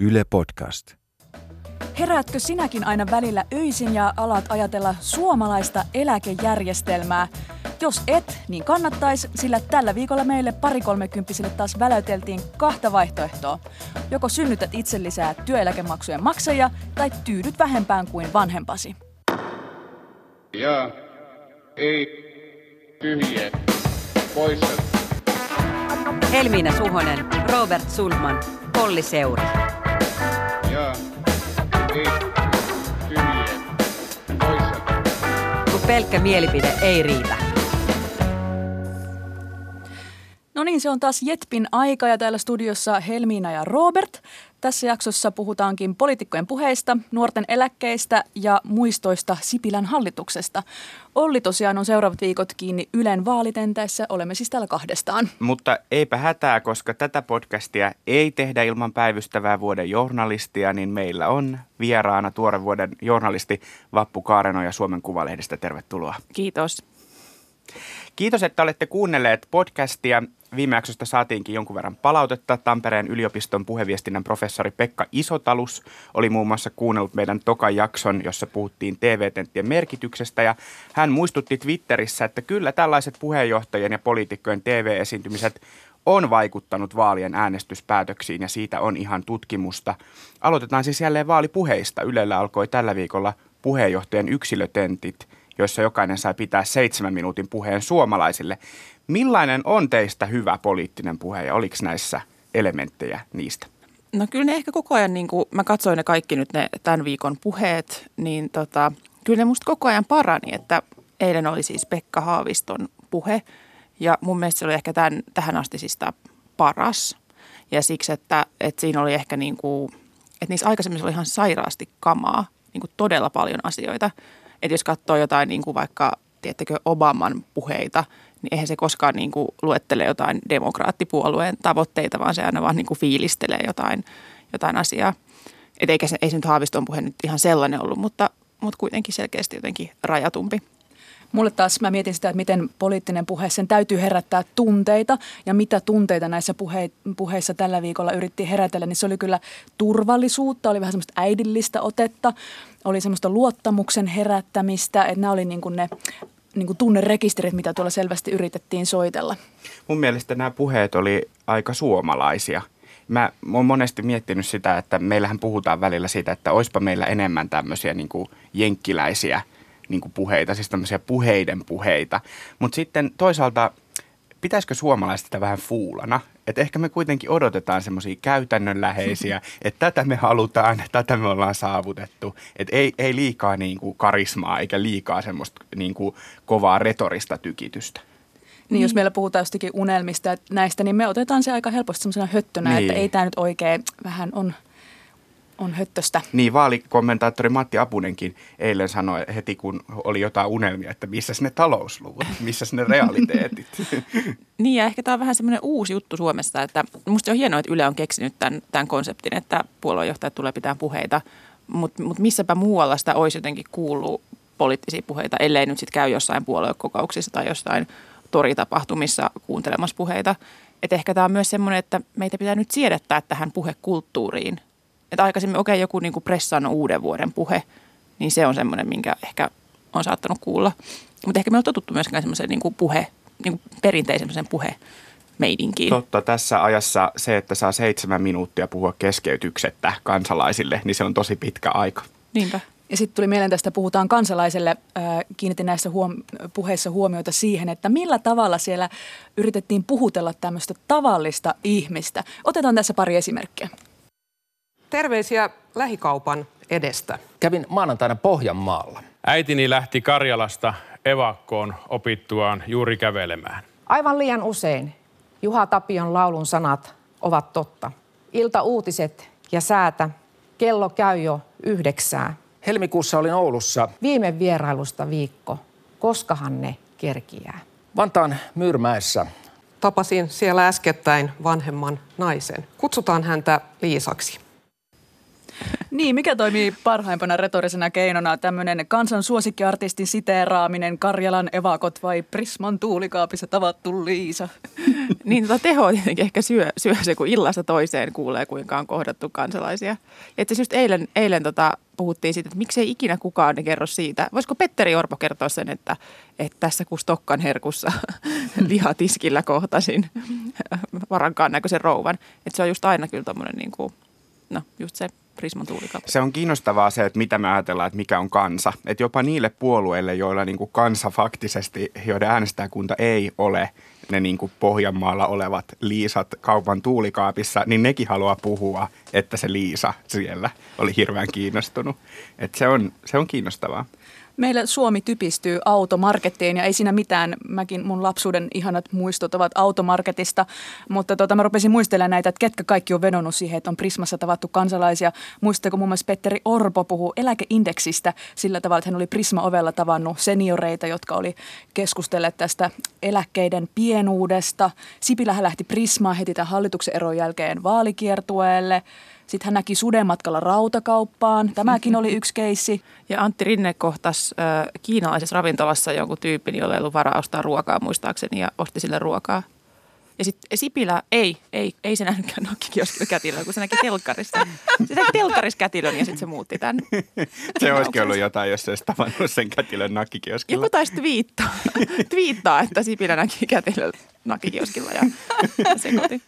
Yle Podcast. Heräätkö sinäkin aina välillä öisin ja alat ajatella suomalaista eläkejärjestelmää? Jos et, niin kannattaisi, sillä tällä viikolla meille parikolmekymppisille taas väläyteltiin kahta vaihtoehtoa. Joko synnytät itse lisää työeläkemaksujen maksajia tai tyydyt vähempään kuin vanhempasi. Ja ei tyhjä poissa. Helmiina Suhonen, Robert Sundman, Polli Seuri. Pelkkä mielipide ei riitä. No niin, se on taas Jetpin aika ja täällä studiossa Helmiina ja Robert. Tässä jaksossa puhutaankin poliitikkojen puheista, nuorten eläkkeistä ja muistoista Sipilän hallituksesta. Olli tosiaan on seuraavat viikot kiinni Ylen vaalitentäessä. Olemme siis täällä kahdestaan. Mutta eipä hätää, koska tätä podcastia ei tehdä ilman päivystävää vuoden journalistia, niin meillä on vieraana tuoren vuoden journalisti Vappu Kaareno ja Suomen Kuvalehdestä. Tervetuloa. Kiitos. Kiitos, että olette kuunnelleet podcastia. Viime jaksosta saatiinkin jonkun verran palautetta. Tampereen yliopiston puheviestinnän professori Pekka Isotalus oli muun muassa kuunnellut meidän tokan jakson, jossa puhuttiin TV-tenttien merkityksestä. Ja hän muistutti Twitterissä, että kyllä tällaiset puheenjohtajien ja poliitikkojen TV-esiintymiset on vaikuttanut vaalien äänestyspäätöksiin ja siitä on ihan tutkimusta. Aloitetaan siis jälleen vaalipuheista. Ylellä alkoi tällä viikolla puheenjohtajan yksilötentit – joissa jokainen sai pitää seitsemän minuutin puheen suomalaisille. Millainen on teistä hyvä poliittinen puhe ja oliko näissä elementtejä niistä? No kyllä ne ehkä koko ajan, niin kuin mä katsoin ne kaikki nyt ne tämän viikon puheet, niin tota, kyllä ne musta koko ajan parani, että eilen oli siis Pekka Haaviston puhe ja mun mielestä se oli ehkä tämän, tähän asti siis paras. Ja siksi, että, että siinä oli ehkä niin kuin, että niissä aikaisemmissa oli ihan sairaasti kamaa, niin kuin todella paljon asioita – että jos katsoo jotain niin kuin vaikka, tiettäkö, Obaman puheita, niin eihän se koskaan niin kuin luettele jotain demokraattipuolueen tavoitteita, vaan se aina vaan niin kuin fiilistelee jotain, jotain asiaa. Et eikä se, ei se nyt Haaviston puhe nyt ihan sellainen ollut, mutta, mutta kuitenkin selkeästi jotenkin rajatumpi. Mulle taas mä mietin sitä, että miten poliittinen puhe, sen täytyy herättää tunteita ja mitä tunteita näissä puhe, puheissa tällä viikolla yritti herätellä, niin se oli kyllä turvallisuutta, oli vähän semmoista äidillistä otetta, oli semmoista luottamuksen herättämistä, että nämä oli niin kuin ne niin kuin tunnerekisterit, mitä tuolla selvästi yritettiin soitella. Mun mielestä nämä puheet oli aika suomalaisia. Mä oon monesti miettinyt sitä, että meillähän puhutaan välillä siitä, että oispa meillä enemmän tämmöisiä niin kuin jenkkiläisiä – niin kuin puheita, siis tämmöisiä puheiden puheita. Mutta sitten toisaalta pitäisikö suomalaiset sitä vähän fuulana? Että ehkä me kuitenkin odotetaan semmoisia käytännönläheisiä, että tätä me halutaan, tätä me ollaan saavutettu. Että ei, ei liikaa niin kuin karismaa eikä liikaa semmoista niin kuin kovaa retorista tykitystä. Niin, jos meillä puhutaan jostakin unelmista että näistä, niin me otetaan se aika helposti semmoisena höttönä, niin. että ei tämä nyt oikein vähän on on höttöstä. Niin, vaalikommentaattori Matti Apunenkin eilen sanoi heti, kun oli jotain unelmia, että missä ne talousluvut, missä ne realiteetit. niin, ja ehkä tämä on vähän semmoinen uusi juttu Suomessa, että musta on hienoa, että Yle on keksinyt tämän, tämän konseptin, että puoluejohtajat tulee pitää puheita, mutta mut missäpä muualla sitä olisi jotenkin kuullut poliittisia puheita, ellei nyt sitten käy jossain puoluekokouksissa tai jossain toritapahtumissa kuuntelemassa puheita. Et ehkä tämä on myös semmoinen, että meitä pitää nyt siedättää tähän puhekulttuuriin, että aikaisemmin, okei, okay, joku niin kuin pressan uuden vuoden puhe, niin se on semmoinen, minkä ehkä on saattanut kuulla. Mutta ehkä me on totuttu myöskään semmoisen niin puhe, niin kuin perinteisen puhe meidinkiin. Totta, tässä ajassa se, että saa seitsemän minuuttia puhua keskeytyksettä kansalaisille, niin se on tosi pitkä aika. Niinpä. Ja sitten tuli mieleen tästä, puhutaan kansalaiselle, äh, kiinnitin näissä huom- puheissa huomioita siihen, että millä tavalla siellä yritettiin puhutella tämmöistä tavallista ihmistä. Otetaan tässä pari esimerkkiä. Terveisiä lähikaupan edestä. Kävin maanantaina Pohjanmaalla. Äitini lähti Karjalasta evakkoon opittuaan juuri kävelemään. Aivan liian usein Juha Tapion laulun sanat ovat totta. Ilta uutiset ja säätä. Kello käy jo yhdeksää. Helmikuussa olin Oulussa. Viime vierailusta viikko. Koskahan ne kerkiää? Vantaan Myyrmäessä. Tapasin siellä äskettäin vanhemman naisen. Kutsutaan häntä Liisaksi. Niin, mikä toimii parhaimpana retorisena keinona? Tämmöinen kansan suosikkiartistin siteeraaminen, Karjalan evakot vai Prisman tuulikaapissa tavattu Liisa? niin tota teho tietenkin ehkä syö, syö se, kun illasta toiseen kuulee, kuinka on kohdattu kansalaisia. Ja asiassa just eilen, eilen tota, puhuttiin siitä, että miksei ikinä kukaan kerro siitä. Voisiko Petteri Orpo kertoa sen, että, että tässä kun Stokkan herkussa lihatiskillä kohtasin varankaan näköisen rouvan. Että se on just aina kyllä tommonen niin kuin, no just se Prisman tuulikaupunki. Se on kiinnostavaa se, että mitä me ajatellaan, että mikä on kansa. Että jopa niille puolueille, joilla niin kuin kansa faktisesti, joiden äänestäjäkunta ei ole ne niin kuin Pohjanmaalla olevat Liisat kaupan tuulikaapissa, niin nekin haluaa puhua, että se Liisa siellä oli hirveän kiinnostunut. Että se on, se on kiinnostavaa. Meillä Suomi typistyy automarkettiin ja ei siinä mitään. Mäkin mun lapsuuden ihanat muistot ovat automarketista, mutta tota, mä rupesin muistelemaan näitä, että ketkä kaikki on vedonnut siihen, että on Prismassa tavattu kansalaisia. Muistaako muun muassa Petteri Orpo puhuu eläkeindeksistä sillä tavalla, että hän oli Prisma-ovella tavannut senioreita, jotka oli keskustelleet tästä eläkkeiden pienuudesta. Sipilähän lähti Prismaan heti tämän hallituksen eron jälkeen vaalikiertueelle. Sitten hän näki suden matkalla rautakauppaan. Tämäkin oli yksi keissi. Ja Antti Rinne kohtasi äh, kiinalaisessa ravintolassa jonkun tyypin, jolla ei ollut varaa ostaa ruokaa muistaakseni ja osti sille ruokaa. Ja sitten Sipilä, ei, ei, ei se nähnytkään nokkikioskilla kätilön, kun se näki telkkarissa. Se näki telkkarissa kätilön ja sitten se muutti tämän. Se olisikin ollut jotain, jos se olisi tavannut sen kätilön nakkikioskilla. Joku taisi twiittaa, twiittaa, että Sipilä näki kätilön nakkikioskilla ja sekoitin.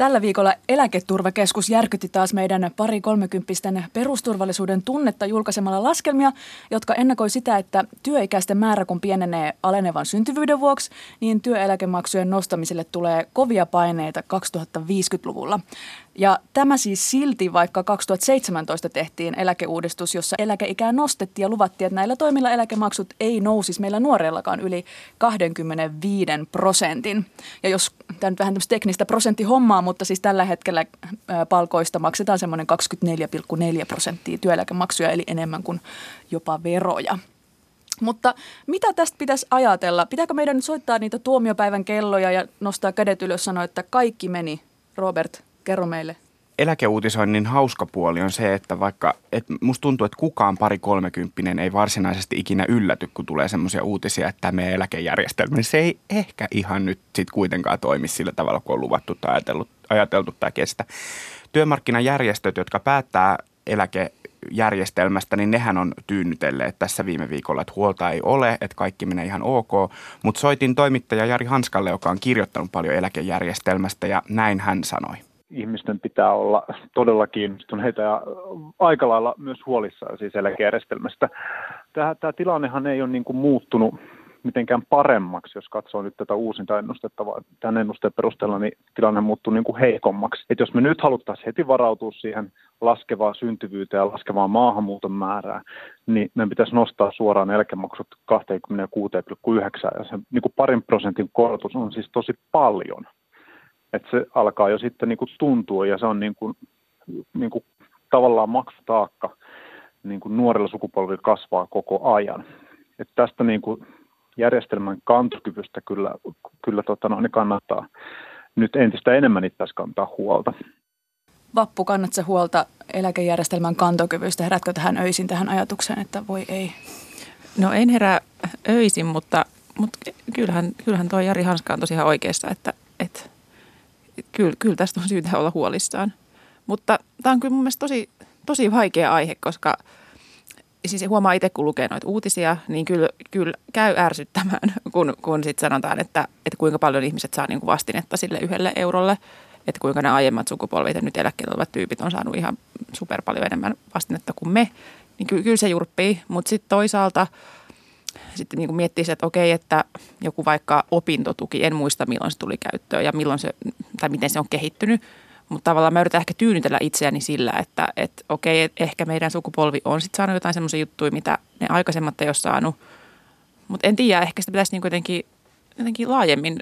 Tällä viikolla Eläketurvakeskus järkytti taas meidän pari kolmekymppisten perusturvallisuuden tunnetta julkaisemalla laskelmia, jotka ennakoi sitä, että työikäisten määrä kun pienenee alenevan syntyvyyden vuoksi, niin työeläkemaksujen nostamiselle tulee kovia paineita 2050-luvulla. Ja tämä siis silti, vaikka 2017 tehtiin eläkeuudistus, jossa eläkeikää nostettiin ja luvattiin, että näillä toimilla eläkemaksut ei nousisi meillä nuorellakaan yli 25 prosentin. Ja jos tämä nyt vähän tämmöistä teknistä prosenttihommaa, mutta siis tällä hetkellä palkoista maksetaan semmoinen 24,4 prosenttia työeläkemaksuja, eli enemmän kuin jopa veroja. Mutta mitä tästä pitäisi ajatella? Pitääkö meidän nyt soittaa niitä tuomiopäivän kelloja ja nostaa kädet ylös sanoa, että kaikki meni, Robert, Kerro meille. Eläkeuutisoinnin hauska puoli on se, että vaikka et musta tuntuu, että kukaan pari kolmekymppinen ei varsinaisesti ikinä ylläty, kun tulee semmoisia uutisia, että tämä meidän eläkejärjestelmä, niin se ei ehkä ihan nyt sit kuitenkaan toimi sillä tavalla, kun on luvattu tai ajateltu, ajateltu tai kestä. Työmarkkinajärjestöt, jotka päättää eläke järjestelmästä, niin nehän on tyynnytelleet tässä viime viikolla, että huolta ei ole, että kaikki menee ihan ok. Mutta soitin toimittaja Jari Hanskalle, joka on kirjoittanut paljon eläkejärjestelmästä ja näin hän sanoi ihmisten pitää olla todella kiinnostuneita ja aika lailla myös huolissaan siis eläkejärjestelmästä. Tämä, tämä tilannehan ei ole niin kuin muuttunut mitenkään paremmaksi, jos katsoo nyt tätä uusinta ennustetta, vaan tämän ennusteen perusteella niin tilanne muuttuu niin kuin heikommaksi. Et jos me nyt haluttaisiin heti varautua siihen laskevaan syntyvyyteen ja laskevaan maahanmuuton määrään, niin meidän pitäisi nostaa suoraan eläkemaksut 26,9 ja se niin kuin parin prosentin korotus on siis tosi paljon – että se alkaa jo sitten niin kuin tuntua ja se on niin kuin, niin kuin tavallaan maksutaakka niin kuin nuorilla sukupolvilla kasvaa koko ajan. Et tästä niin kuin järjestelmän kantokyvystä kyllä, kyllä tota, no, niin kannattaa nyt entistä enemmän itse kantaa huolta. Vappu, kannatko huolta eläkejärjestelmän kantokyvystä? Herätkö tähän öisin tähän ajatukseen, että voi ei? No en herää öisin, mutta, mutta kyllähän, kyllähän tuo Jari Hanska on tosiaan oikeassa, että, että kyllä, kyllä tästä on syytä olla huolissaan. Mutta tämä on kyllä mun mielestä tosi, tosi vaikea aihe, koska siis huomaa itse, kun lukee noita uutisia, niin kyllä, kyllä käy ärsyttämään, kun, kun sitten sanotaan, että, että kuinka paljon ihmiset saa niin kuin vastinetta sille yhdelle eurolle. Että kuinka ne aiemmat sukupolvit ja nyt eläkkeellä olevat tyypit on saanut ihan super paljon enemmän vastinetta kuin me. Niin kyllä, kyllä se jurppii, mutta sitten toisaalta – sitten niin kuin miettii se, että okei, että joku vaikka opintotuki, en muista milloin se tuli käyttöön ja milloin se, tai miten se on kehittynyt, mutta tavallaan mä yritän ehkä tyynnytellä itseäni sillä, että, että okei, että ehkä meidän sukupolvi on sitten saanut jotain semmoisia juttuja, mitä ne aikaisemmat ei ole saanut. Mutta en tiedä, ehkä sitä pitäisi niin jotenkin, jotenkin laajemmin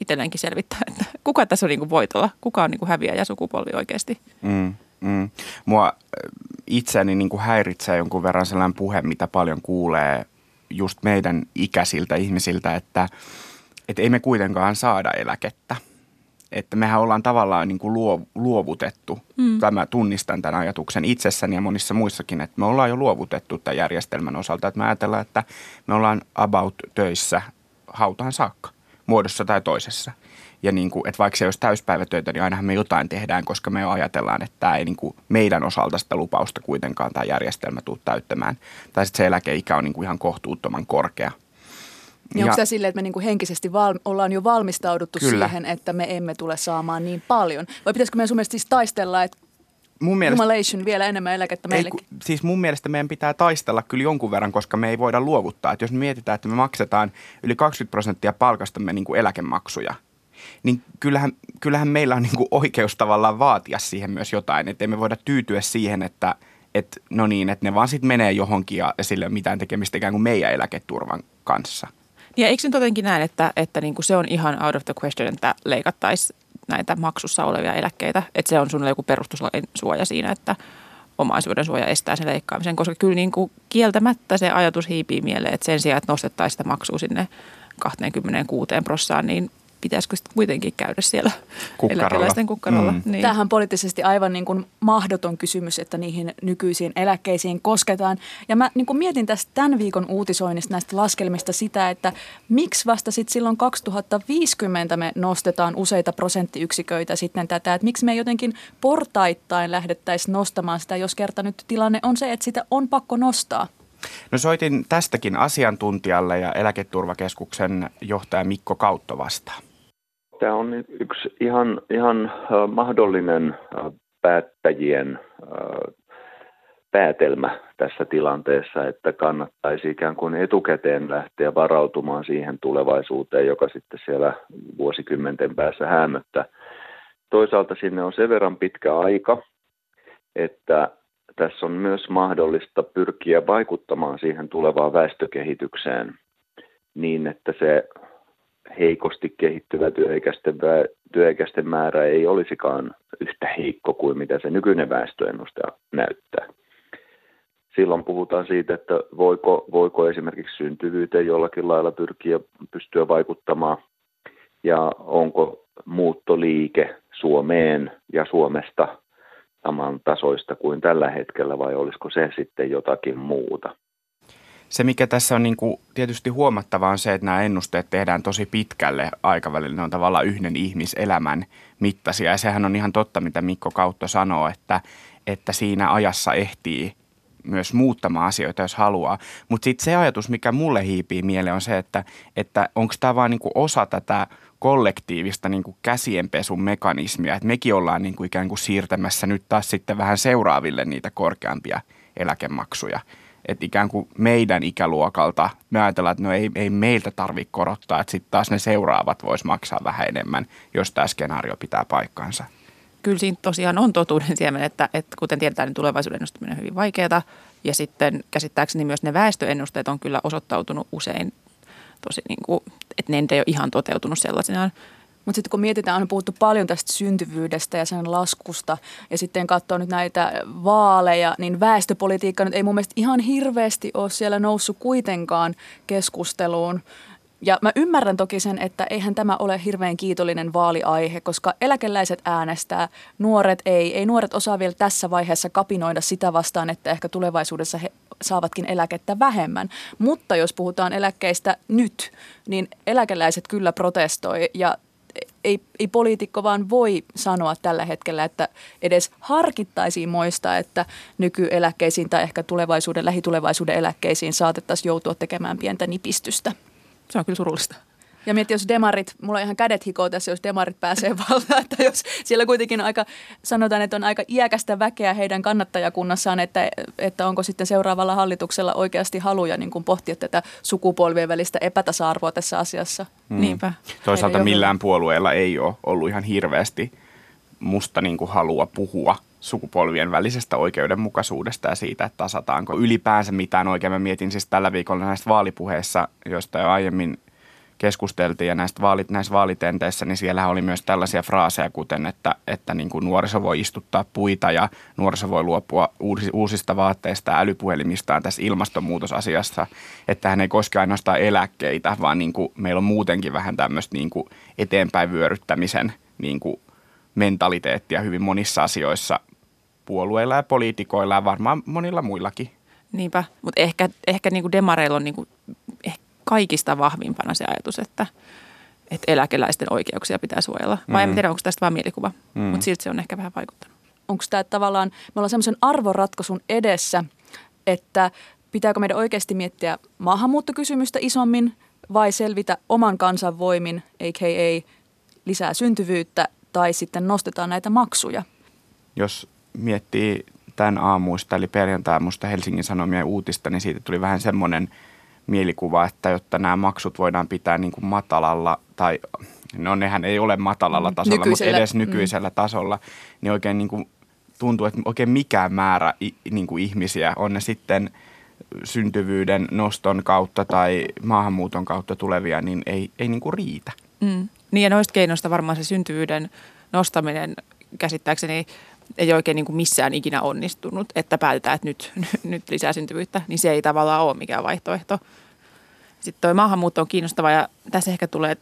itselleenkin selvittää, että kuka tässä on niin voitolla, kuka on niin häviäjä sukupolvi oikeasti. Mm, mm. Mua itseäni niin kuin häiritsee jonkun verran sellainen puhe, mitä paljon kuulee just meidän ikäisiltä ihmisiltä, että, että ei me kuitenkaan saada eläkettä. että mehän ollaan tavallaan niin kuin luovutettu. Mm. Tämä tunnistan tämän ajatuksen itsessäni ja monissa muissakin, että me ollaan jo luovutettu tämän järjestelmän osalta. Että me ajatellaan, että me ollaan about töissä hautaan saakka, muodossa tai toisessa. Ja niin kuin, että vaikka se olisi täyspäivätöitä, niin ainahan me jotain tehdään, koska me jo ajatellaan, että tämä ei niin kuin meidän osalta sitä lupausta kuitenkaan tämä järjestelmä tule täyttämään. Tai sitten se eläkeikä on niin kuin ihan kohtuuttoman korkea. Niin ja onko se silleen, että me niinku henkisesti val- ollaan jo valmistauduttu Kyllä. siihen, että me emme tule saamaan niin paljon? Vai pitäisikö meidän sun mielestä siis taistella, että mun mielestä, vielä enemmän eläkettä meillekin? Ei, siis mun mielestä meidän pitää taistella kyllä jonkun verran, koska me ei voida luovuttaa. Että jos me mietitään, että me maksetaan yli 20 prosenttia palkastamme niin kuin eläkemaksuja, niin kyllähän, kyllähän meillä on niin kuin oikeus tavallaan vaatia siihen myös jotain. Että me voida tyytyä siihen, että et, no niin, että ne vaan sitten menee johonkin ja sille mitään tekemistä ikään kuin meidän eläketurvan kanssa – ja eikö nyt jotenkin näin, että, että niin kuin se on ihan out of the question, että leikattaisiin näitä maksussa olevia eläkkeitä, että se on sun joku perustuslain suoja siinä, että omaisuuden suoja estää sen leikkaamisen, koska kyllä niin kuin kieltämättä se ajatus hiipii mieleen, että sen sijaan, että nostettaisiin sitä maksua sinne 26 prossaan, niin pitäisikö sitten kuitenkin käydä siellä kukkarolla. eläkeläisten kukkarolla. Mm. Niin. Tämähän on poliittisesti aivan niin kuin mahdoton kysymys, että niihin nykyisiin eläkkeisiin kosketaan. Ja mä niin kuin mietin tästä tämän viikon uutisoinnista näistä laskelmista sitä, että miksi vasta sitten silloin 2050 me nostetaan useita prosenttiyksiköitä sitten tätä, että miksi me jotenkin portaittain lähdettäisiin nostamaan sitä, jos kerta nyt tilanne on se, että sitä on pakko nostaa. No soitin tästäkin asiantuntijalle ja eläketurvakeskuksen johtaja Mikko Kautto vastaan. Tämä on yksi ihan, ihan mahdollinen päättäjien päätelmä tässä tilanteessa, että kannattaisi ikään kuin etukäteen lähteä varautumaan siihen tulevaisuuteen, joka sitten siellä vuosikymmenten päässä hämöttää. Toisaalta sinne on sen verran pitkä aika, että tässä on myös mahdollista pyrkiä vaikuttamaan siihen tulevaan väestökehitykseen niin, että se heikosti kehittyvä työikäisten, työikäisten määrä ei olisikaan yhtä heikko kuin mitä se nykyinen väestöennuste näyttää. Silloin puhutaan siitä, että voiko, voiko esimerkiksi syntyvyyteen jollakin lailla pyrkiä pystyä vaikuttamaan ja onko muuttoliike Suomeen ja Suomesta saman tasoista kuin tällä hetkellä vai olisiko se sitten jotakin muuta? Se, mikä tässä on niin kuin tietysti huomattavaa, on se, että nämä ennusteet tehdään tosi pitkälle aikavälille. Ne on tavallaan yhden ihmiselämän mittaisia. Ja sehän on ihan totta, mitä Mikko Kautto sanoo, että, että siinä ajassa ehtii myös muuttamaan asioita, jos haluaa. Mutta sitten se ajatus, mikä mulle hiipii mieleen, on se, että, että onko tämä vain niinku osa tätä kollektiivista niinku käsienpesun mekanismia, että mekin ollaan niinku ikään kuin siirtämässä nyt taas sitten vähän seuraaville niitä korkeampia eläkemaksuja että ikään kuin meidän ikäluokalta me ajatellaan, että no ei, ei meiltä tarvitse korottaa, että sitten taas ne seuraavat vois maksaa vähän enemmän, jos tämä skenaario pitää paikkansa. Kyllä siinä tosiaan on totuuden siemen, että, että kuten tiedetään, niin tulevaisuuden ennustaminen on hyvin vaikeaa. Ja sitten käsittääkseni myös ne väestöennusteet on kyllä osoittautunut usein tosi niin kuin, että ne ei ole ihan toteutunut sellaisenaan. Mutta sitten kun mietitään, on puhuttu paljon tästä syntyvyydestä ja sen laskusta ja sitten katsoo nyt näitä vaaleja, niin väestöpolitiikka nyt ei mun mielestä ihan hirveästi ole siellä noussut kuitenkaan keskusteluun. Ja mä ymmärrän toki sen, että eihän tämä ole hirveän kiitollinen vaaliaihe, koska eläkeläiset äänestää, nuoret ei. Ei nuoret osaa vielä tässä vaiheessa kapinoida sitä vastaan, että ehkä tulevaisuudessa he saavatkin eläkettä vähemmän. Mutta jos puhutaan eläkkeistä nyt, niin eläkeläiset kyllä protestoi ja ei, ei poliitikko vaan voi sanoa tällä hetkellä, että edes harkittaisiin moista, että nykyeläkkeisiin tai ehkä tulevaisuuden, lähitulevaisuuden eläkkeisiin saatettaisiin joutua tekemään pientä nipistystä. Se on kyllä surullista. Ja mietin, jos demarit, mulla on ihan kädet hikoo tässä, jos demarit pääsee valtaan, että jos siellä kuitenkin aika, sanotaan, että on aika iäkästä väkeä heidän kannattajakunnassaan, että, että onko sitten seuraavalla hallituksella oikeasti haluja niin kuin pohtia tätä sukupolvien välistä epätasa-arvoa tässä asiassa. Mm. Niinpä. Toisaalta millään puolueella ei ole ollut ihan hirveästi musta niin kuin halua puhua sukupolvien välisestä oikeudenmukaisuudesta ja siitä, että tasataanko ylipäänsä mitään oikein. Mä mietin siis tällä viikolla näistä vaalipuheissa, joista jo aiemmin – keskusteltiin ja näistä vaalit, näissä vaalitenteissä, niin siellä oli myös tällaisia fraaseja, kuten että, että niin kuin nuoriso voi istuttaa puita ja nuoriso voi luopua uusista vaatteista älypuhelimistaan tässä ilmastonmuutosasiassa, että hän ei koske ainoastaan eläkkeitä, vaan niin kuin meillä on muutenkin vähän tämmöistä niin kuin eteenpäin vyöryttämisen niin kuin mentaliteettia hyvin monissa asioissa puolueilla ja poliitikoilla ja varmaan monilla muillakin. Niinpä, mutta ehkä, ehkä niin kuin demareilla on niin kuin, ehkä kaikista vahvimpana se ajatus, että, että eläkeläisten oikeuksia pitää suojella. Vai mm. en tiedä, onko tästä vain mielikuva, mm. mutta silti se on ehkä vähän vaikuttanut. Onko tämä tavallaan, me ollaan semmoisen arvoratkaisun edessä, että pitääkö meidän oikeasti miettiä maahanmuuttokysymystä isommin vai selvitä oman kansan voimin, a.k.a. lisää syntyvyyttä, tai sitten nostetaan näitä maksuja? Jos miettii tämän aamuista, eli perjantai-aamuista Helsingin Sanomien uutista, niin siitä tuli vähän semmoinen mielikuva, että jotta nämä maksut voidaan pitää niin kuin matalalla, tai no nehän ei ole matalalla mm, tasolla, nykyisellä. mutta edes nykyisellä mm. tasolla, niin oikein niin kuin tuntuu, että oikein mikään määrä niin kuin ihmisiä, on ne sitten syntyvyyden noston kautta tai maahanmuuton kautta tulevia, niin ei, ei niin kuin riitä. Mm. Niin ja noista keinoista varmaan se syntyvyyden nostaminen käsittääkseni ei oikein niin kuin missään ikinä onnistunut, että päätetään, että nyt, nyt lisää syntyvyyttä, niin se ei tavallaan ole mikään vaihtoehto. Sitten tuo maahanmuutto on kiinnostava ja tässä ehkä tulee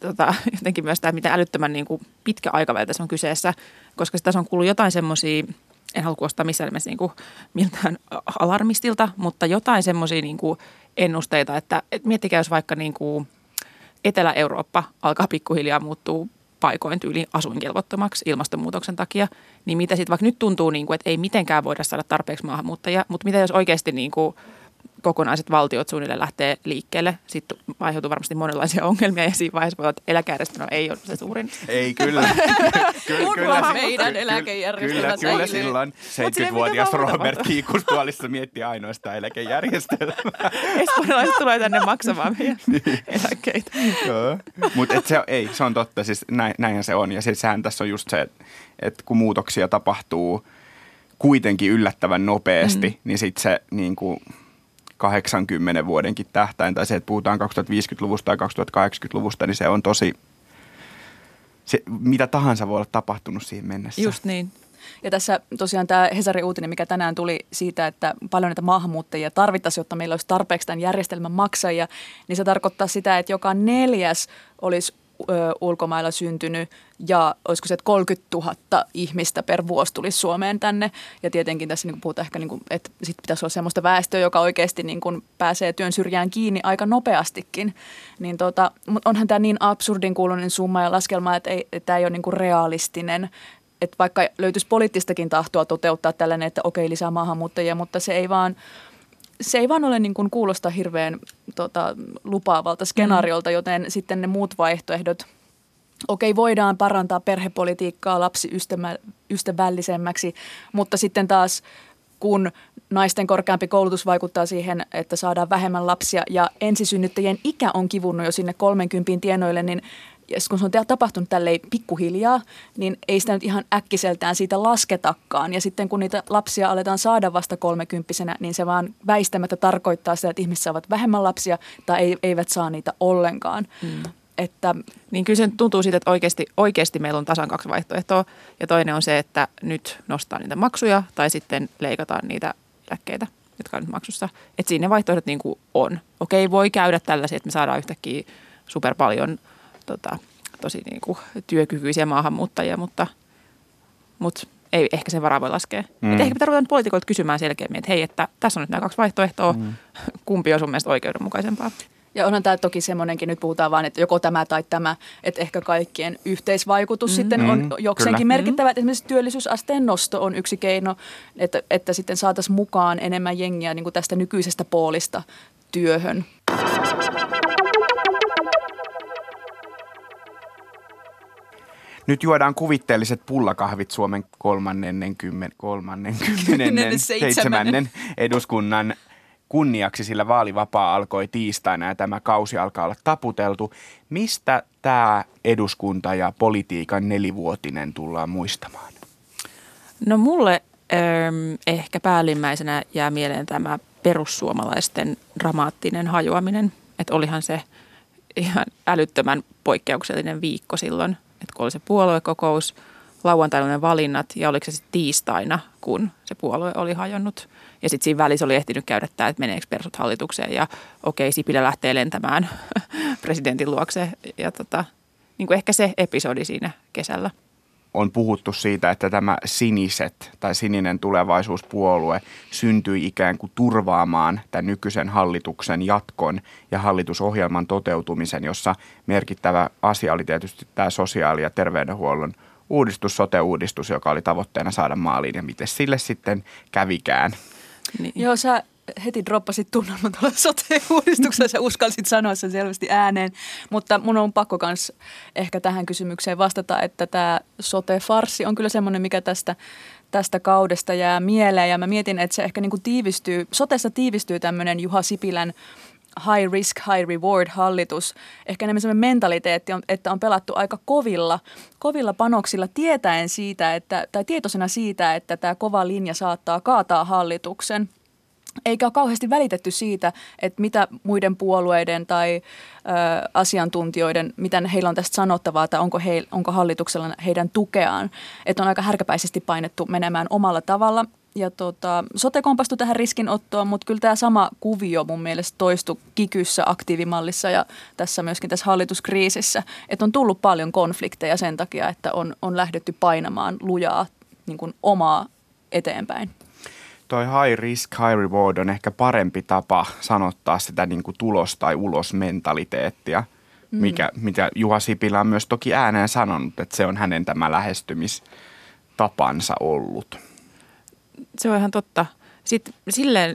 tota, jotenkin myös tämä, miten älyttömän niin kuin pitkä aikaväli tässä on kyseessä, koska tässä on kuullut jotain semmoisia, en halua kuulostaa missään nimessä niin kuin miltään alarmistilta, mutta jotain semmoisia niin kuin ennusteita, että, että miettikää jos vaikka niin kuin Etelä-Eurooppa alkaa pikkuhiljaa muuttuu paikoin tyyliin asuinkelvottomaksi ilmastonmuutoksen takia, niin mitä sitten vaikka nyt tuntuu, niin kuin, että ei mitenkään voida saada tarpeeksi maahanmuuttajia, mutta mitä jos oikeasti niin kuin kokonaiset valtiot suunnilleen lähtee liikkeelle. Sitten aiheutuu varmasti monenlaisia ongelmia ja siinä vaiheessa voi olla, että eläkejärjestelmä ei ole se suurin. Ei, kyllä. kyllä, kyllä meidän eläkejärjestelmä Kyllä, kyllä silloin 70-vuotias Robert Kiikustuolissa miettii ainoastaan eläkejärjestelmää. Espanjalaiset tulee tänne maksamaan meidän niin. eläkkeitä. Mutta se, ei, se on totta, siis näin, näinhän se on. Ja siis sehän tässä on just se, että, että kun muutoksia tapahtuu kuitenkin yllättävän nopeasti, mm. niin sitten se niin kuin, 80 vuodenkin tähtäin, tai se, että puhutaan 2050-luvusta tai 2080-luvusta, niin se on tosi, se, mitä tahansa voi olla tapahtunut siihen mennessä. Just niin. Ja tässä tosiaan tämä Hesarin uutinen, mikä tänään tuli siitä, että paljon näitä maahanmuuttajia tarvittaisiin, jotta meillä olisi tarpeeksi tämän järjestelmän maksajia, niin se tarkoittaa sitä, että joka neljäs olisi ulkomailla syntynyt ja olisiko se, että 30 000 ihmistä per vuosi tulisi Suomeen tänne. Ja tietenkin tässä niin puhutaan ehkä, niin kuin, että sit pitäisi olla sellaista väestöä, joka oikeasti niin kuin pääsee työn syrjään kiinni aika nopeastikin. Niin tota, mutta onhan tämä niin absurdin kuulunen summa ja laskelma, että, ei, että tämä ei ole niin kuin realistinen että vaikka löytyisi poliittistakin tahtoa toteuttaa tällainen, että okei lisää maahanmuuttajia, mutta se ei vaan – se ei vaan ole niin kuin kuulosta hirveän tota, lupaavalta skenaariolta, mm. joten sitten ne muut vaihtoehdot, okei voidaan parantaa perhepolitiikkaa lapsiystävällisemmäksi, mutta sitten taas kun naisten korkeampi koulutus vaikuttaa siihen, että saadaan vähemmän lapsia ja ensisynnyttäjien ikä on kivunnut jo sinne 30 tienoille, niin ja kun se on tapahtunut tälleen pikkuhiljaa, niin ei sitä nyt ihan äkkiseltään siitä lasketakaan. Ja sitten kun niitä lapsia aletaan saada vasta kolmekymppisenä, niin se vaan väistämättä tarkoittaa sitä, että ihmiset saavat vähemmän lapsia tai eivät saa niitä ollenkaan. Mm. Että, niin kyllä se tuntuu siitä, että oikeasti, oikeasti meillä on tasan kaksi vaihtoehtoa. Ja toinen on se, että nyt nostaa niitä maksuja tai sitten leikataan niitä eläkkeitä, jotka on nyt maksussa. Että siinä ne vaihtoehdot niin kuin on. Okei, voi käydä tällaisia, että me saadaan yhtäkkiä super paljon – tota, tosi niin kuin työkykyisiä maahanmuuttajia, mutta, mutta ei ehkä sen varaa voi laskea. Mm. Et ehkä pitää ruveta poliitikoilta kysymään selkeämmin, että hei, että tässä on nyt nämä kaksi vaihtoehtoa, mm. kumpi on sun mielestä oikeudenmukaisempaa? Ja onhan tämä toki semmoinenkin, nyt puhutaan vain, että joko tämä tai tämä, että ehkä kaikkien yhteisvaikutus mm. sitten on mm, jokseenkin kyllä. merkittävä. Että esimerkiksi työllisyysasteen nosto on yksi keino, että, että sitten saataisiin mukaan enemmän jengiä niin kuin tästä nykyisestä poolista työhön. Nyt juodaan kuvitteelliset pullakahvit Suomen kolmannen, kymmen, kolmannen kymmenennen, seitsemännen eduskunnan kunniaksi, sillä vaalivapaa alkoi tiistaina ja tämä kausi alkaa olla taputeltu. Mistä tämä eduskunta ja politiikan nelivuotinen tullaan muistamaan? No mulle ähm, ehkä päällimmäisenä jää mieleen tämä perussuomalaisten dramaattinen hajoaminen. Että olihan se ihan älyttömän poikkeuksellinen viikko silloin – kun oli se puoluekokous, lauantaina valinnat ja oliko se sitten tiistaina, kun se puolue oli hajonnut. Ja sitten siinä välissä oli ehtinyt käydä tämä, että meneekö persut hallitukseen ja okei, Sipilä lähtee lentämään presidentin luokse. Ja tota, niin kuin ehkä se episodi siinä kesällä on puhuttu siitä, että tämä siniset tai sininen tulevaisuuspuolue syntyi ikään kuin turvaamaan tämän nykyisen hallituksen jatkon ja hallitusohjelman toteutumisen, jossa merkittävä asia oli tietysti tämä sosiaali- ja terveydenhuollon uudistus, sote-uudistus, joka oli tavoitteena saada maaliin ja miten sille sitten kävikään. Niin. Joo, sä heti droppasit tunnelman tuolla sote-uudistuksessa ja uskalsit sanoa sen selvästi ääneen. Mutta mun on pakko myös ehkä tähän kysymykseen vastata, että tämä sote-farsi on kyllä semmoinen, mikä tästä tästä kaudesta jää mieleen ja mä mietin, että se ehkä niin kuin tiivistyy, sotessa tiivistyy tämmöinen Juha Sipilän high risk, high reward hallitus. Ehkä enemmän sellainen mentaliteetti, on, että on pelattu aika kovilla, kovilla panoksilla tietäen siitä, että, tai tietoisena siitä, että tämä kova linja saattaa kaataa hallituksen – eikä ole kauheasti välitetty siitä, että mitä muiden puolueiden tai ö, asiantuntijoiden, mitä heillä on tästä sanottavaa tai onko, he, onko hallituksella heidän tukeaan. Että on aika härkäpäisesti painettu menemään omalla tavalla. Ja tota, sote kompastui tähän riskinottoon, mutta kyllä tämä sama kuvio mun mielestä toistui kikyssä, aktiivimallissa ja tässä myöskin tässä hallituskriisissä. Että on tullut paljon konflikteja sen takia, että on, on lähdetty painamaan lujaa niin kuin omaa eteenpäin toi high risk, high reward on ehkä parempi tapa sanottaa sitä niin kuin tulos- tai ulosmentaliteettia, mm. mikä, mitä Juha Sipilä on myös toki ääneen sanonut, että se on hänen tämä lähestymistapansa ollut. Se on ihan totta. Sitten silleen,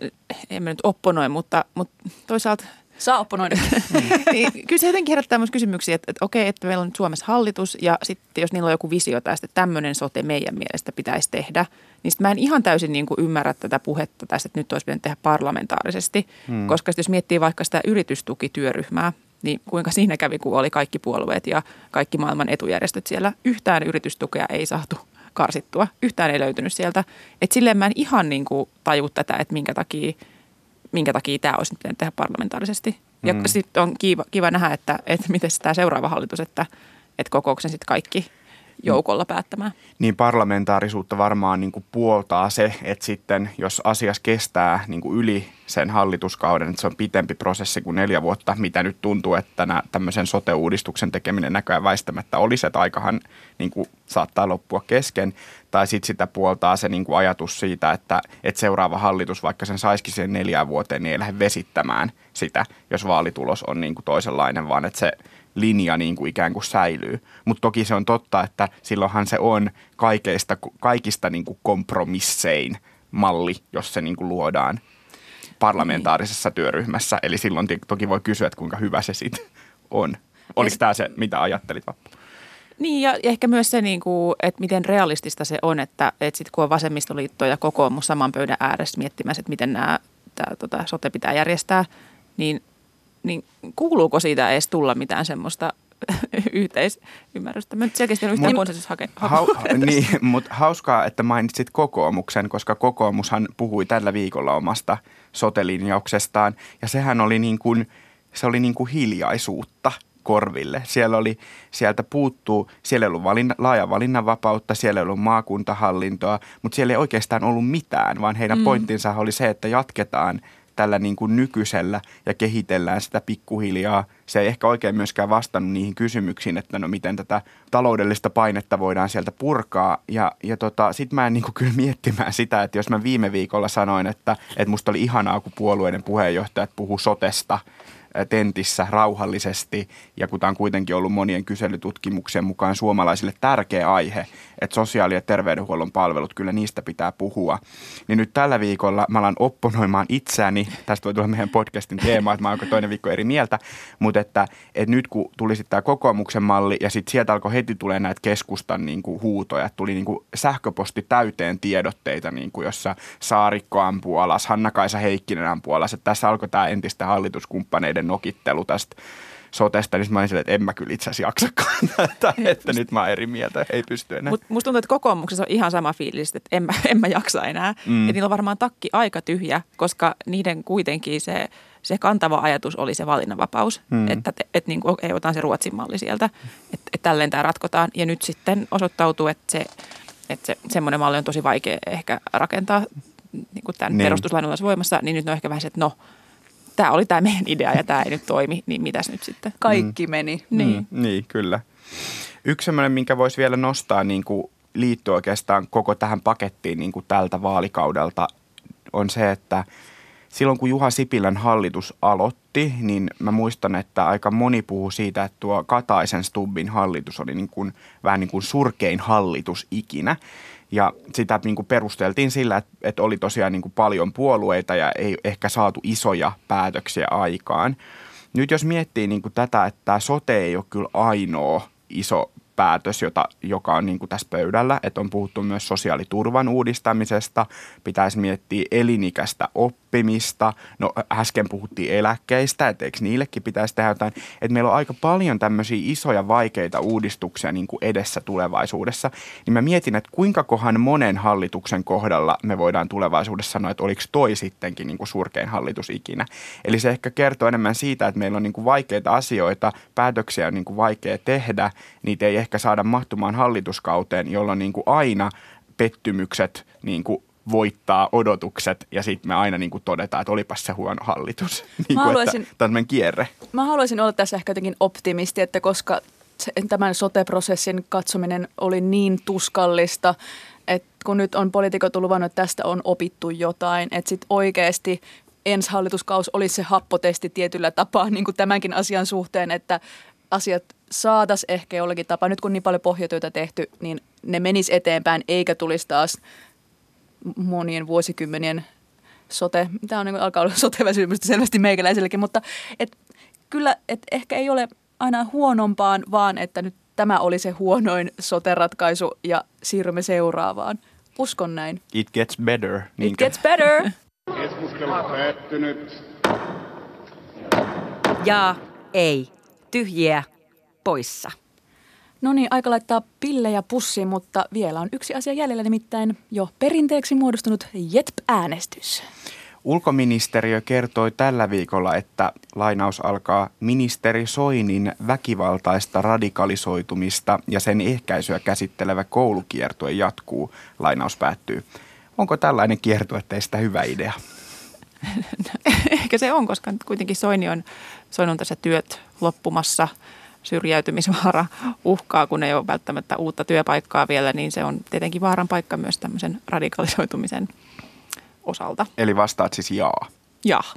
en mä nyt opponoi, mutta, mutta toisaalta – Saa opponoida. niin, kyllä se jotenkin herättää myös kysymyksiä, että, että okei, että meillä on nyt Suomessa hallitus ja sitten jos niillä on joku visio tästä, että tämmöinen sote meidän mielestä pitäisi tehdä, niin mä en ihan täysin niin kuin ymmärrä tätä puhetta tästä, että nyt olisi pitänyt tehdä parlamentaarisesti, hmm. koska jos miettii vaikka sitä yritystukityöryhmää, niin kuinka siinä kävi, kun oli kaikki puolueet ja kaikki maailman etujärjestöt siellä, yhtään yritystukea ei saatu karsittua, yhtään ei löytynyt sieltä. Että silleen mä en ihan niin kuin taju tätä, että minkä takia – minkä takia tämä olisi pitänyt tehdä parlamentaarisesti. Ja mm. sitten on kiva, kiva nähdä, että, että miten tämä seuraava hallitus, että, että kokouksen sitten kaikki joukolla päättämään. Niin parlamentaarisuutta varmaan niin kuin puoltaa se, että sitten jos asias kestää niin kuin yli sen hallituskauden, että se on pitempi prosessi kuin neljä vuotta, mitä nyt tuntuu, että nämä, tämmöisen sote-uudistuksen tekeminen näköjään väistämättä olisi, että aikahan niin kuin saattaa loppua kesken. Tai sitten sitä puoltaa se niin kuin ajatus siitä, että, että seuraava hallitus, vaikka sen saisikin sen neljään vuoteen, niin ei lähde vesittämään sitä, jos vaalitulos on niin kuin toisenlainen, vaan että se – linja niin kuin ikään kuin säilyy. Mutta toki se on totta, että silloinhan se on kaikista, kaikista niin kuin kompromissein malli, jos se niin kuin luodaan parlamentaarisessa työryhmässä. Eli silloin toki voi kysyä, että kuinka hyvä se sitten on. Oliko tämä se, mitä ajattelit Vappu? Niin ja ehkä myös se, niin kuin, että miten realistista se on, että, että sitten kun on vasemmistoliitto ja kokoomus saman pöydän ääressä miettimässä, että miten nämä, tämä, tota, sote pitää järjestää, niin niin kuuluuko siitä edes tulla mitään semmoista yhteisymmärrystä? Mä nyt selkeästi on yhtään konsensushake. Hau, niin, mutta hauskaa, että mainitsit kokoomuksen, koska kokoomushan puhui tällä viikolla omasta sotelinjauksestaan. Ja sehän oli niin kuin, se oli niin kuin hiljaisuutta korville. Siellä oli, sieltä puuttuu, siellä ei ollut valinna, laaja valinnanvapautta, siellä ei ollut maakuntahallintoa, mutta siellä ei oikeastaan ollut mitään, vaan heidän mm. pointtinsa oli se, että jatketaan – tällä niin kuin nykyisellä ja kehitellään sitä pikkuhiljaa. Se ei ehkä oikein myöskään vastannut niihin kysymyksiin, että no miten tätä taloudellista painetta voidaan sieltä purkaa. Ja, ja tota, sitten mä en niin kuin kyllä miettimään sitä, että jos mä viime viikolla sanoin, että, että musta oli ihanaa, kun puolueiden puheenjohtajat puhuu sotesta – tentissä rauhallisesti. Ja kun tämä on kuitenkin ollut monien kyselytutkimuksien mukaan suomalaisille tärkeä aihe, että sosiaali- ja terveydenhuollon palvelut, kyllä niistä pitää puhua. Niin nyt tällä viikolla mä alan opponoimaan itseäni, tästä voi tulla meidän podcastin teema, että mä oon toinen viikko eri mieltä, mutta että, että nyt kun tuli sitten tämä kokoomuksen malli ja sitten sieltä alkoi heti tulee näitä keskustan niin kuin huutoja, tuli niin kuin sähköposti täyteen tiedotteita, niin kuin jossa Saarikko ampuu alas, Hanna-Kaisa Heikkinen ampuu alas, että tässä alkoi tämä entistä hallituskumppaneiden nokittelu tästä sotesta, niin mä olin että en mä kyllä itse asiassa jaksakaan tätä, että nyt mä oon eri mieltä, ei pysty enää. Mut musta tuntuu, että kokoomuksessa on ihan sama fiilis, että en mä, en mä jaksa enää. Mm. Että niillä on varmaan takki aika tyhjä, koska niiden kuitenkin se, se kantava ajatus oli se valinnanvapaus, mm. että et, et, niin kuin, ei otan se Ruotsin malli sieltä, että et tälleen tämä ratkotaan. Ja nyt sitten osoittautuu, että se, että se, semmoinen malli on tosi vaikea ehkä rakentaa niin kuin tämän niin. perustuslain voimassa, niin nyt on ehkä vähän se, että no – tämä oli tämä meidän idea ja tämä ei nyt toimi, niin mitäs nyt sitten? Kaikki mm. meni. Niin. Mm, niin, kyllä. Yksi sellainen, minkä voisi vielä nostaa niin kuin liittyy oikeastaan koko tähän pakettiin niin kuin tältä vaalikaudelta, on se, että silloin kun Juha Sipilän hallitus aloitti, niin mä muistan, että aika moni puhuu siitä, että tuo Kataisen Stubbin hallitus oli niin kuin, vähän niin kuin surkein hallitus ikinä. Ja sitä niin kuin perusteltiin sillä, että, että oli tosiaan niin kuin paljon puolueita ja ei ehkä saatu isoja päätöksiä aikaan. Nyt jos miettii niin kuin tätä, että tämä sote ei ole kyllä ainoa iso päätös, jota, joka on niin kuin tässä pöydällä, että on puhuttu myös sosiaaliturvan uudistamisesta, pitäisi miettiä elinikäistä oppimista, no äsken puhuttiin eläkkeistä, että eikö niillekin pitäisi tehdä jotain, että meillä on aika paljon tämmöisiä isoja vaikeita uudistuksia niin kuin edessä tulevaisuudessa, niin mä mietin, että kuinka kohan monen hallituksen kohdalla me voidaan tulevaisuudessa sanoa, että oliko toi sittenkin niin kuin surkein hallitus ikinä. Eli se ehkä kertoo enemmän siitä, että meillä on niin kuin vaikeita asioita, päätöksiä on niin kuin vaikea tehdä, niitä ei ehkä saada mahtumaan hallituskauteen, jolloin niin kuin aina pettymykset niin kuin voittaa odotukset ja sitten me aina niin kuin todetaan, että olipas se huono hallitus. niin kuin, haluaisin, että, tämä on kierre. Mä haluaisin olla tässä ehkä jotenkin optimisti, että koska tämän sote-prosessin katsominen oli niin tuskallista, että kun nyt on poliitikot luvannut, että tästä on opittu jotain, että sitten oikeasti ensi hallituskaus olisi se happotesti tietyllä tapaa niin kuin tämänkin asian suhteen, että asiat saataisiin ehkä jollakin tapaa, nyt kun niin paljon pohjatyötä tehty, niin ne menis eteenpäin eikä tulisi taas monien vuosikymmenien sote, tämä on niin alkaa olla soteväsymystä selvästi meikäläisellekin, mutta et, kyllä, et ehkä ei ole aina huonompaan, vaan että nyt tämä oli se huonoin sote-ratkaisu ja siirrymme seuraavaan. Uskon näin. It gets better. It gets better. Keskustelu päättynyt. Ja ei. Tyhjiä poissa. No niin, aika laittaa pillejä pussiin, mutta vielä on yksi asia jäljellä, nimittäin jo perinteeksi muodostunut JETP-äänestys. Ulkoministeriö kertoi tällä viikolla, että lainaus alkaa ministeri Soinin väkivaltaista radikalisoitumista ja sen ehkäisyä käsittelevä koulukiertue jatkuu. Lainaus päättyy. Onko tällainen kiertue teistä hyvä idea? Ehkä se on, koska kuitenkin Soini on, Soini on tässä työt loppumassa – syrjäytymisvaara uhkaa, kun ei ole välttämättä uutta työpaikkaa vielä, niin se on tietenkin vaaran paikka myös tämmöisen radikalisoitumisen osalta. Eli vastaat siis jaa? Jaa.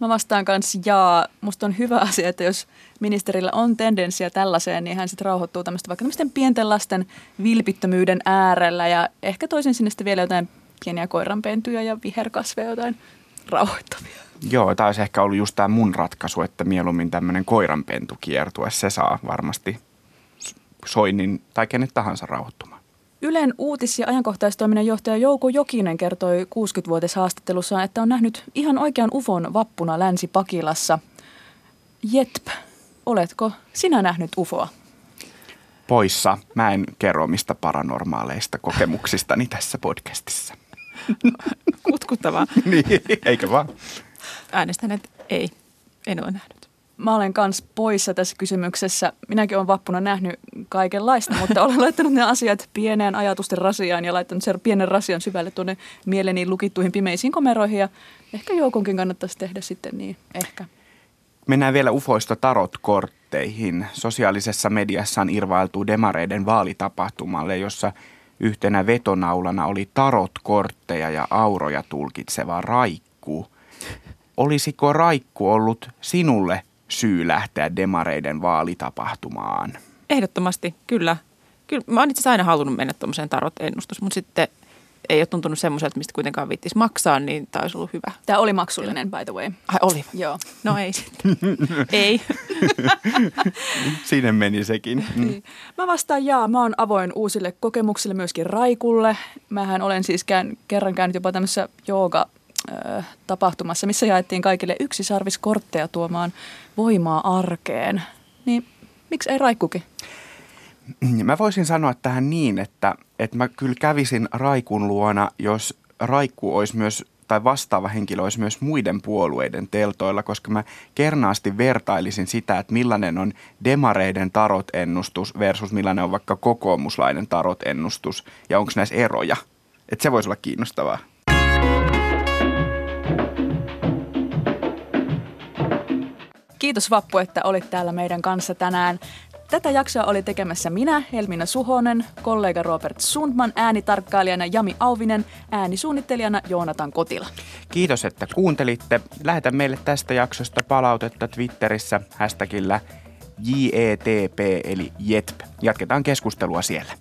Mä vastaan kanssa jaa. Musta on hyvä asia, että jos ministerillä on tendenssiä tällaiseen, niin hän sitten rauhoittuu tämmöistä vaikka tämmöisten pienten lasten vilpittömyyden äärellä ja ehkä toisin sinne sitten vielä jotain pieniä koiranpentyjä ja viherkasveja, jotain rauhoittavia. Joo, tämä olisi ehkä ollut just tämä mun ratkaisu, että mieluummin tämmöinen koiranpentukiertue, se saa varmasti Soinin tai kenet tahansa rauhoittumaan. Ylen uutis- ja ajankohtaistoiminnan johtaja Jouko Jokinen kertoi 60-vuotishaastattelussaan, että on nähnyt ihan oikean ufon vappuna Länsi-Pakilassa. Jetp, oletko sinä nähnyt ufoa? Poissa. Mä en kerro mistä paranormaaleista kokemuksistani tässä podcastissa. Kutkuttavaa. niin, eikö vaan? Äänestän, että ei, en ole nähnyt. Mä olen kans poissa tässä kysymyksessä. Minäkin olen vappuna nähnyt kaikenlaista, mutta olen laittanut ne asiat pieneen ajatusten rasiaan ja laittanut sen pienen rasian syvälle tuonne mieleni lukittuihin pimeisiin komeroihin. Ja ehkä joukonkin kannattaisi tehdä sitten niin, ehkä. Mennään vielä ufoista tarotkortteihin. Sosiaalisessa mediassa on irvailtu demareiden vaalitapahtumalle, jossa yhtenä vetonaulana oli tarotkortteja ja auroja tulkitseva raikku – Olisiko Raikku ollut sinulle syy lähteä demareiden vaalitapahtumaan? Ehdottomasti, kyllä. Kyllä mä oon itse aina halunnut mennä tuommoiseen tarot-ennustus, mutta sitten ei ole tuntunut semmoiselta, mistä kuitenkaan viittis maksaa, niin tämä olisi ollut hyvä. Tämä oli maksullinen, by the way. Ai oli? Joo. No ei sitten. ei. Sinne meni sekin. Mm. Mä vastaan jaa. Mä oon avoin uusille kokemuksille, myöskin Raikulle. Mähän olen siis kään, kerran käynyt jopa tämmöisessä jooga tapahtumassa, missä jaettiin kaikille yksi sarviskortteja tuomaan voimaa arkeen. Niin miksi ei Raikkukin? Mä voisin sanoa tähän niin, että, että mä kyllä kävisin Raikun luona, jos Raikku olisi myös tai vastaava henkilö olisi myös muiden puolueiden teltoilla, koska mä kernaasti vertailisin sitä, että millainen on demareiden tarot-ennustus versus millainen on vaikka kokoomuslainen tarot-ennustus ja onko näissä eroja. Että se voisi olla kiinnostavaa. kiitos Vappu, että olit täällä meidän kanssa tänään. Tätä jaksoa oli tekemässä minä, Helmina Suhonen, kollega Robert Sundman, äänitarkkailijana Jami Auvinen, äänisuunnittelijana Joonatan Kotila. Kiitos, että kuuntelitte. Lähetä meille tästä jaksosta palautetta Twitterissä hashtagillä JETP eli JETP. Jatketaan keskustelua siellä.